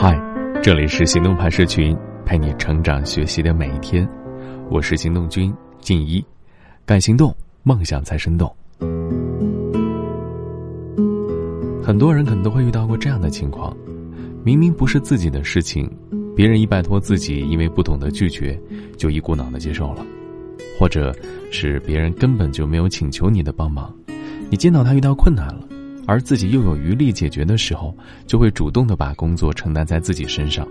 嗨，这里是行动派社群，陪你成长学习的每一天。我是行动君静一，敢行动，梦想才生动。很多人可能都会遇到过这样的情况：明明不是自己的事情，别人一拜托自己，因为不懂得拒绝，就一股脑的接受了；或者是别人根本就没有请求你的帮忙，你见到他遇到困难了。而自己又有余力解决的时候，就会主动的把工作承担在自己身上。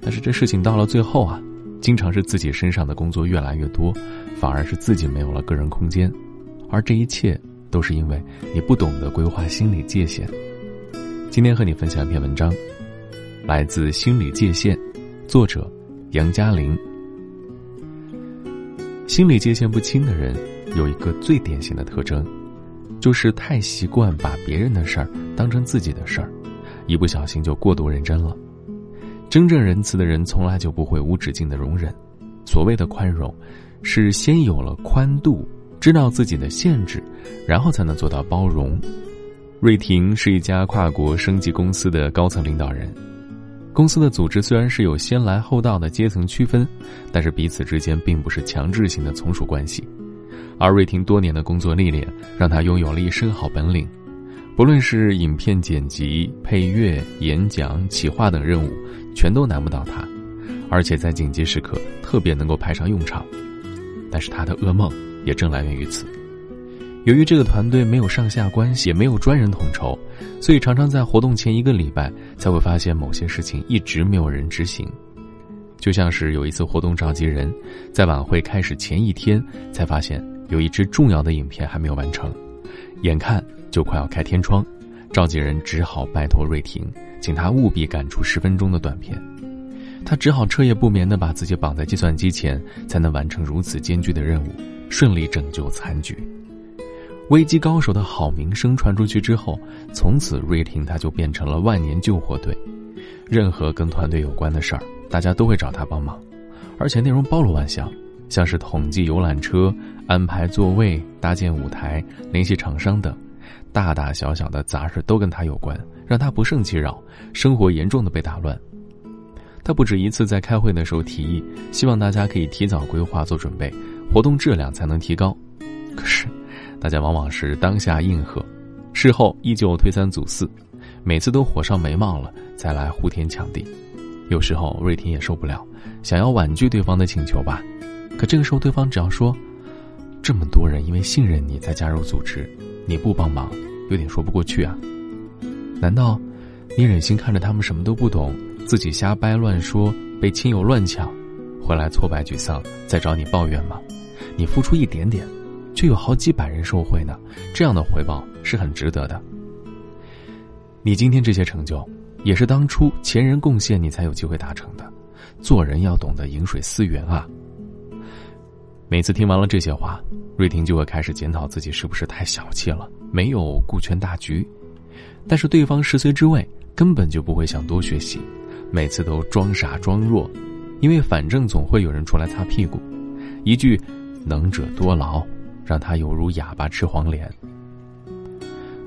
但是这事情到了最后啊，经常是自己身上的工作越来越多，反而是自己没有了个人空间。而这一切都是因为你不懂得规划心理界限。今天和你分享一篇文章，来自《心理界限》，作者杨嘉玲。心理界限不清的人有一个最典型的特征。就是太习惯把别人的事儿当成自己的事儿，一不小心就过度认真了。真正仁慈的人从来就不会无止境的容忍。所谓的宽容，是先有了宽度，知道自己的限制，然后才能做到包容。瑞婷是一家跨国升级公司的高层领导人，公司的组织虽然是有先来后到的阶层区分，但是彼此之间并不是强制性的从属关系。而瑞婷多年的工作历练，让她拥有了一身好本领，不论是影片剪辑、配乐、演讲、企划等任务，全都难不倒她，而且在紧急时刻特别能够派上用场。但是她的噩梦也正来源于此。由于这个团队没有上下关系，也没有专人统筹，所以常常在活动前一个礼拜才会发现某些事情一直没有人执行。就像是有一次活动召集人，在晚会开始前一天才发现。有一支重要的影片还没有完成，眼看就快要开天窗，召集人只好拜托瑞婷，请他务必赶出十分钟的短片。他只好彻夜不眠地把自己绑在计算机前，才能完成如此艰巨的任务，顺利拯救残局。危机高手的好名声传出去之后，从此瑞婷他就变成了万年救火队，任何跟团队有关的事儿，大家都会找他帮忙，而且内容包罗万象。像是统计游览车、安排座位、搭建舞台、联系厂商等，大大小小的杂事都跟他有关，让他不胜其扰，生活严重的被打乱。他不止一次在开会的时候提议，希望大家可以提早规划做准备，活动质量才能提高。可是，大家往往是当下应和，事后依旧推三阻四，每次都火烧眉毛了再来呼天抢地。有时候瑞婷也受不了，想要婉拒对方的请求吧。可这个时候，对方只要说：“这么多人因为信任你才加入组织，你不帮忙，有点说不过去啊。难道你忍心看着他们什么都不懂，自己瞎掰乱说，被亲友乱抢，回来挫败沮丧，再找你抱怨吗？你付出一点点，却有好几百人受惠呢，这样的回报是很值得的。你今天这些成就，也是当初前人贡献，你才有机会达成的。做人要懂得饮水思源啊。”每次听完了这些话，瑞婷就会开始检讨自己是不是太小气了，没有顾全大局。但是对方十岁之位根本就不会想多学习，每次都装傻装弱，因为反正总会有人出来擦屁股。一句“能者多劳”，让他犹如哑巴吃黄连。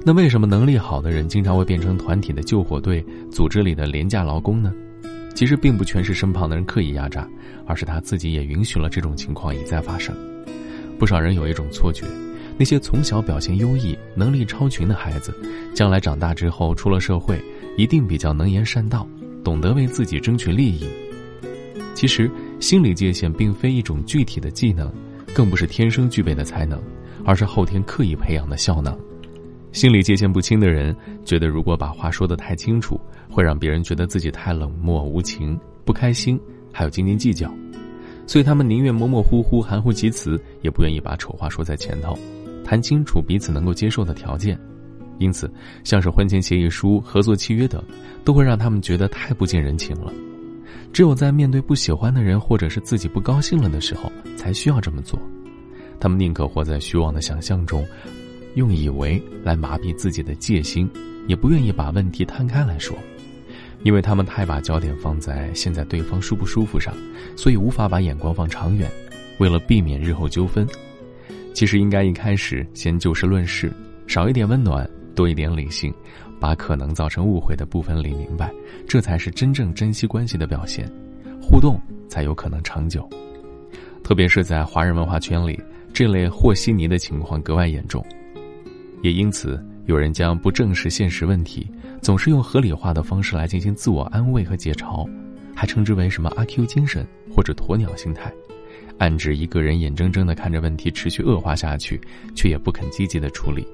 那为什么能力好的人经常会变成团体的救火队、组织里的廉价劳工呢？其实并不全是身旁的人刻意压榨，而是他自己也允许了这种情况一再发生。不少人有一种错觉，那些从小表现优异、能力超群的孩子，将来长大之后出了社会，一定比较能言善道，懂得为自己争取利益。其实，心理界限并非一种具体的技能，更不是天生具备的才能，而是后天刻意培养的效能。心理界限不清的人，觉得如果把话说得太清楚，会让别人觉得自己太冷漠无情、不开心，还有斤斤计较，所以他们宁愿模模糊糊、含糊其辞，也不愿意把丑话说在前头，谈清楚彼此能够接受的条件。因此，像是婚前协议书、合作契约等，都会让他们觉得太不近人情了。只有在面对不喜欢的人，或者是自己不高兴了的时候，才需要这么做。他们宁可活在虚妄的想象中。用以为来麻痹自己的戒心，也不愿意把问题摊开来说，因为他们太把焦点放在现在对方舒不舒服上，所以无法把眼光放长远。为了避免日后纠纷，其实应该一开始先就事论事，少一点温暖，多一点理性，把可能造成误会的部分理明白，这才是真正珍惜关系的表现，互动才有可能长久。特别是在华人文化圈里，这类和稀泥的情况格外严重，也因此有人将不正视现实问题，总是用合理化的方式来进行自我安慰和解嘲，还称之为什么阿 Q 精神或者鸵鸟心态，暗指一个人眼睁睁的看着问题持续恶化下去，却也不肯积极的处理。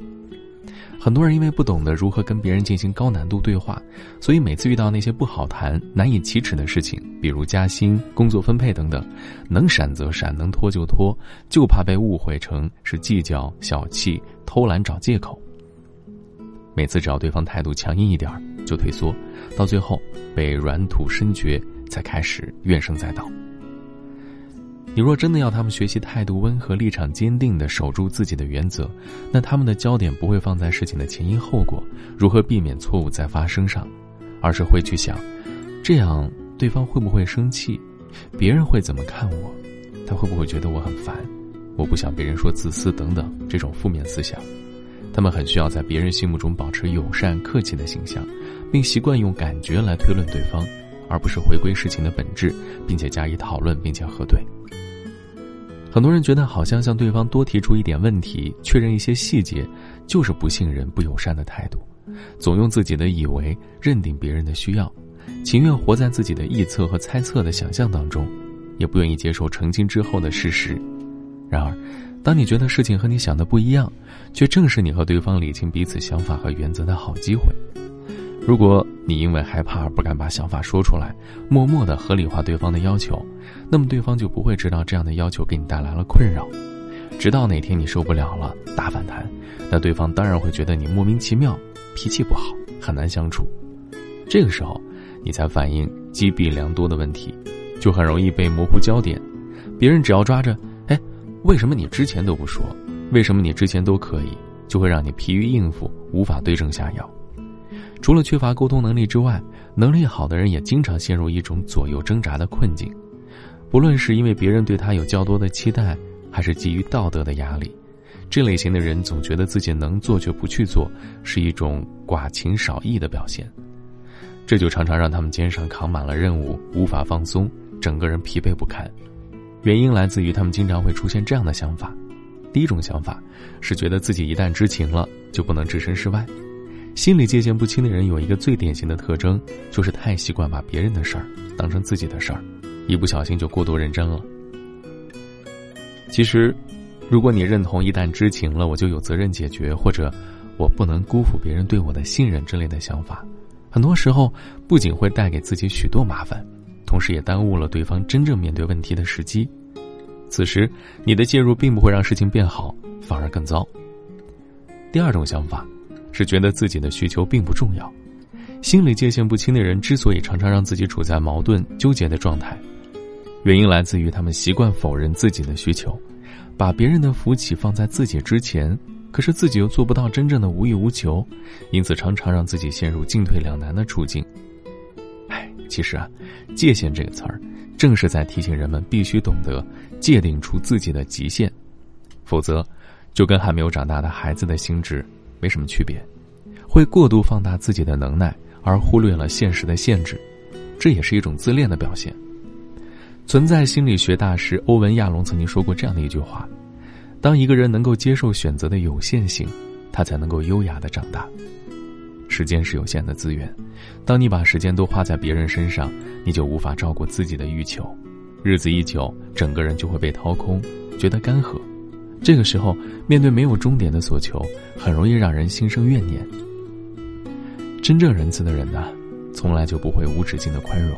很多人因为不懂得如何跟别人进行高难度对话，所以每次遇到那些不好谈、难以启齿的事情，比如加薪、工作分配等等，能闪则闪，能拖就拖，就怕被误会成是计较、小气、偷懒找借口。每次只要对方态度强硬一点就退缩，到最后被软土深掘，才开始怨声载道。你若真的要他们学习态度温和、立场坚定的守住自己的原则，那他们的焦点不会放在事情的前因后果、如何避免错误再发生上，而是会去想，这样对方会不会生气，别人会怎么看我，他会不会觉得我很烦，我不想别人说自私等等这种负面思想。他们很需要在别人心目中保持友善、客气的形象，并习惯用感觉来推论对方，而不是回归事情的本质，并且加以讨论并且核对。很多人觉得，好像向对方多提出一点问题，确认一些细节，就是不信任、不友善的态度。总用自己的以为认定别人的需要，情愿活在自己的臆测和猜测的想象当中，也不愿意接受澄清之后的事实。然而，当你觉得事情和你想的不一样，却正是你和对方理清彼此想法和原则的好机会。如果你因为害怕而不敢把想法说出来，默默的合理化对方的要求，那么对方就不会知道这样的要求给你带来了困扰。直到哪天你受不了了，大反弹，那对方当然会觉得你莫名其妙，脾气不好，很难相处。这个时候，你才反应积弊良多的问题，就很容易被模糊焦点。别人只要抓着，哎，为什么你之前都不说？为什么你之前都可以？就会让你疲于应付，无法对症下药。除了缺乏沟通能力之外，能力好的人也经常陷入一种左右挣扎的困境。不论是因为别人对他有较多的期待，还是基于道德的压力，这类型的人总觉得自己能做却不去做，是一种寡情少义的表现。这就常常让他们肩上扛满了任务，无法放松，整个人疲惫不堪。原因来自于他们经常会出现这样的想法：第一种想法是觉得自己一旦知情了，就不能置身事外。心理界限不清的人有一个最典型的特征，就是太习惯把别人的事儿当成自己的事儿，一不小心就过度认真了。其实，如果你认同一旦知情了我就有责任解决，或者我不能辜负别人对我的信任之类的想法，很多时候不仅会带给自己许多麻烦，同时也耽误了对方真正面对问题的时机。此时，你的介入并不会让事情变好，反而更糟。第二种想法。是觉得自己的需求并不重要，心理界限不清的人之所以常常让自己处在矛盾纠结的状态，原因来自于他们习惯否认自己的需求，把别人的福气放在自己之前，可是自己又做不到真正的无欲无求，因此常常让自己陷入进退两难的处境。哎，其实啊，界限这个词儿，正是在提醒人们必须懂得界定出自己的极限，否则，就跟还没有长大的孩子的心智。没什么区别，会过度放大自己的能耐，而忽略了现实的限制，这也是一种自恋的表现。存在心理学大师欧文·亚龙曾经说过这样的一句话：“当一个人能够接受选择的有限性，他才能够优雅的长大。时间是有限的资源，当你把时间都花在别人身上，你就无法照顾自己的欲求，日子一久，整个人就会被掏空，觉得干涸。”这个时候，面对没有终点的所求，很容易让人心生怨念。真正仁慈的人呢，从来就不会无止境的宽容。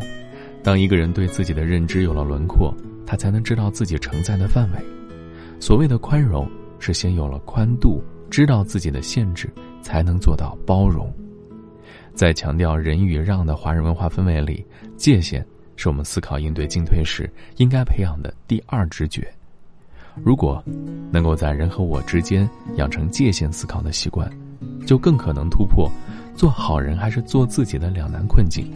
当一个人对自己的认知有了轮廓，他才能知道自己承载的范围。所谓的宽容，是先有了宽度，知道自己的限制，才能做到包容。在强调仁与让的华人文化氛围里，界限是我们思考应对进退时应该培养的第二直觉。如果能够在人和我之间养成界限思考的习惯，就更可能突破做好人还是做自己的两难困境，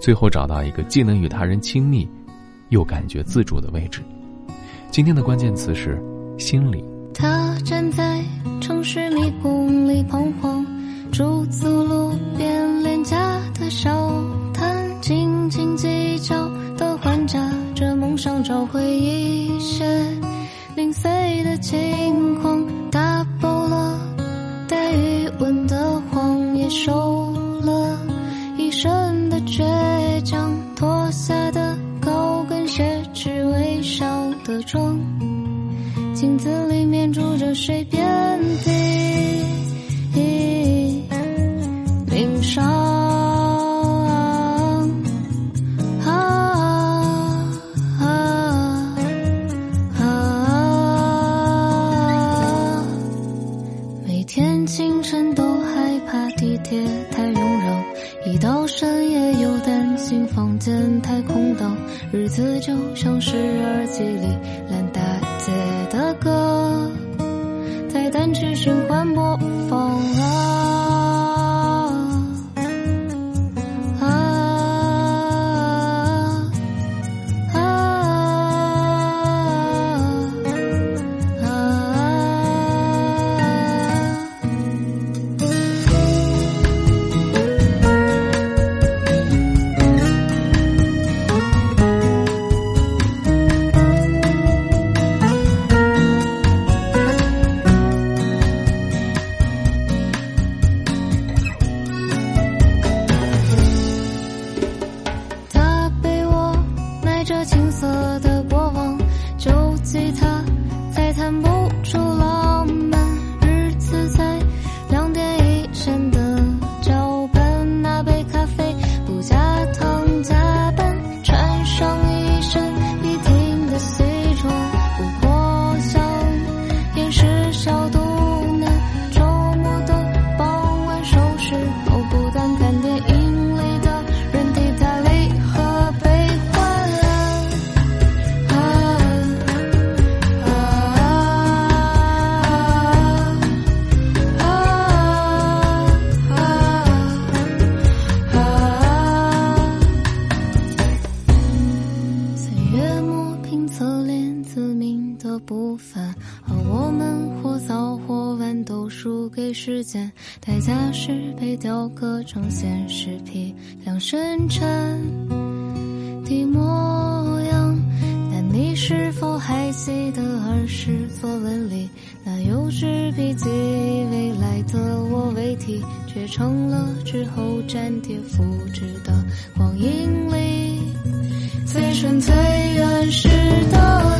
最后找到一个既能与他人亲密，又感觉自主的位置。今天的关键词是心理。他站在城市迷宫里彷徨，驻足路边廉价的小摊，斤斤计较的还价这梦想找回一些。晴空打破了带余温的谎言，守。部分。而我们或早或晚都输给时间，代价是被雕刻成现实批量生产的模样。但你是否还记得儿时作文里那幼稚笔记？未来的我为题，却成了之后粘贴复制的光影里最深最原始的。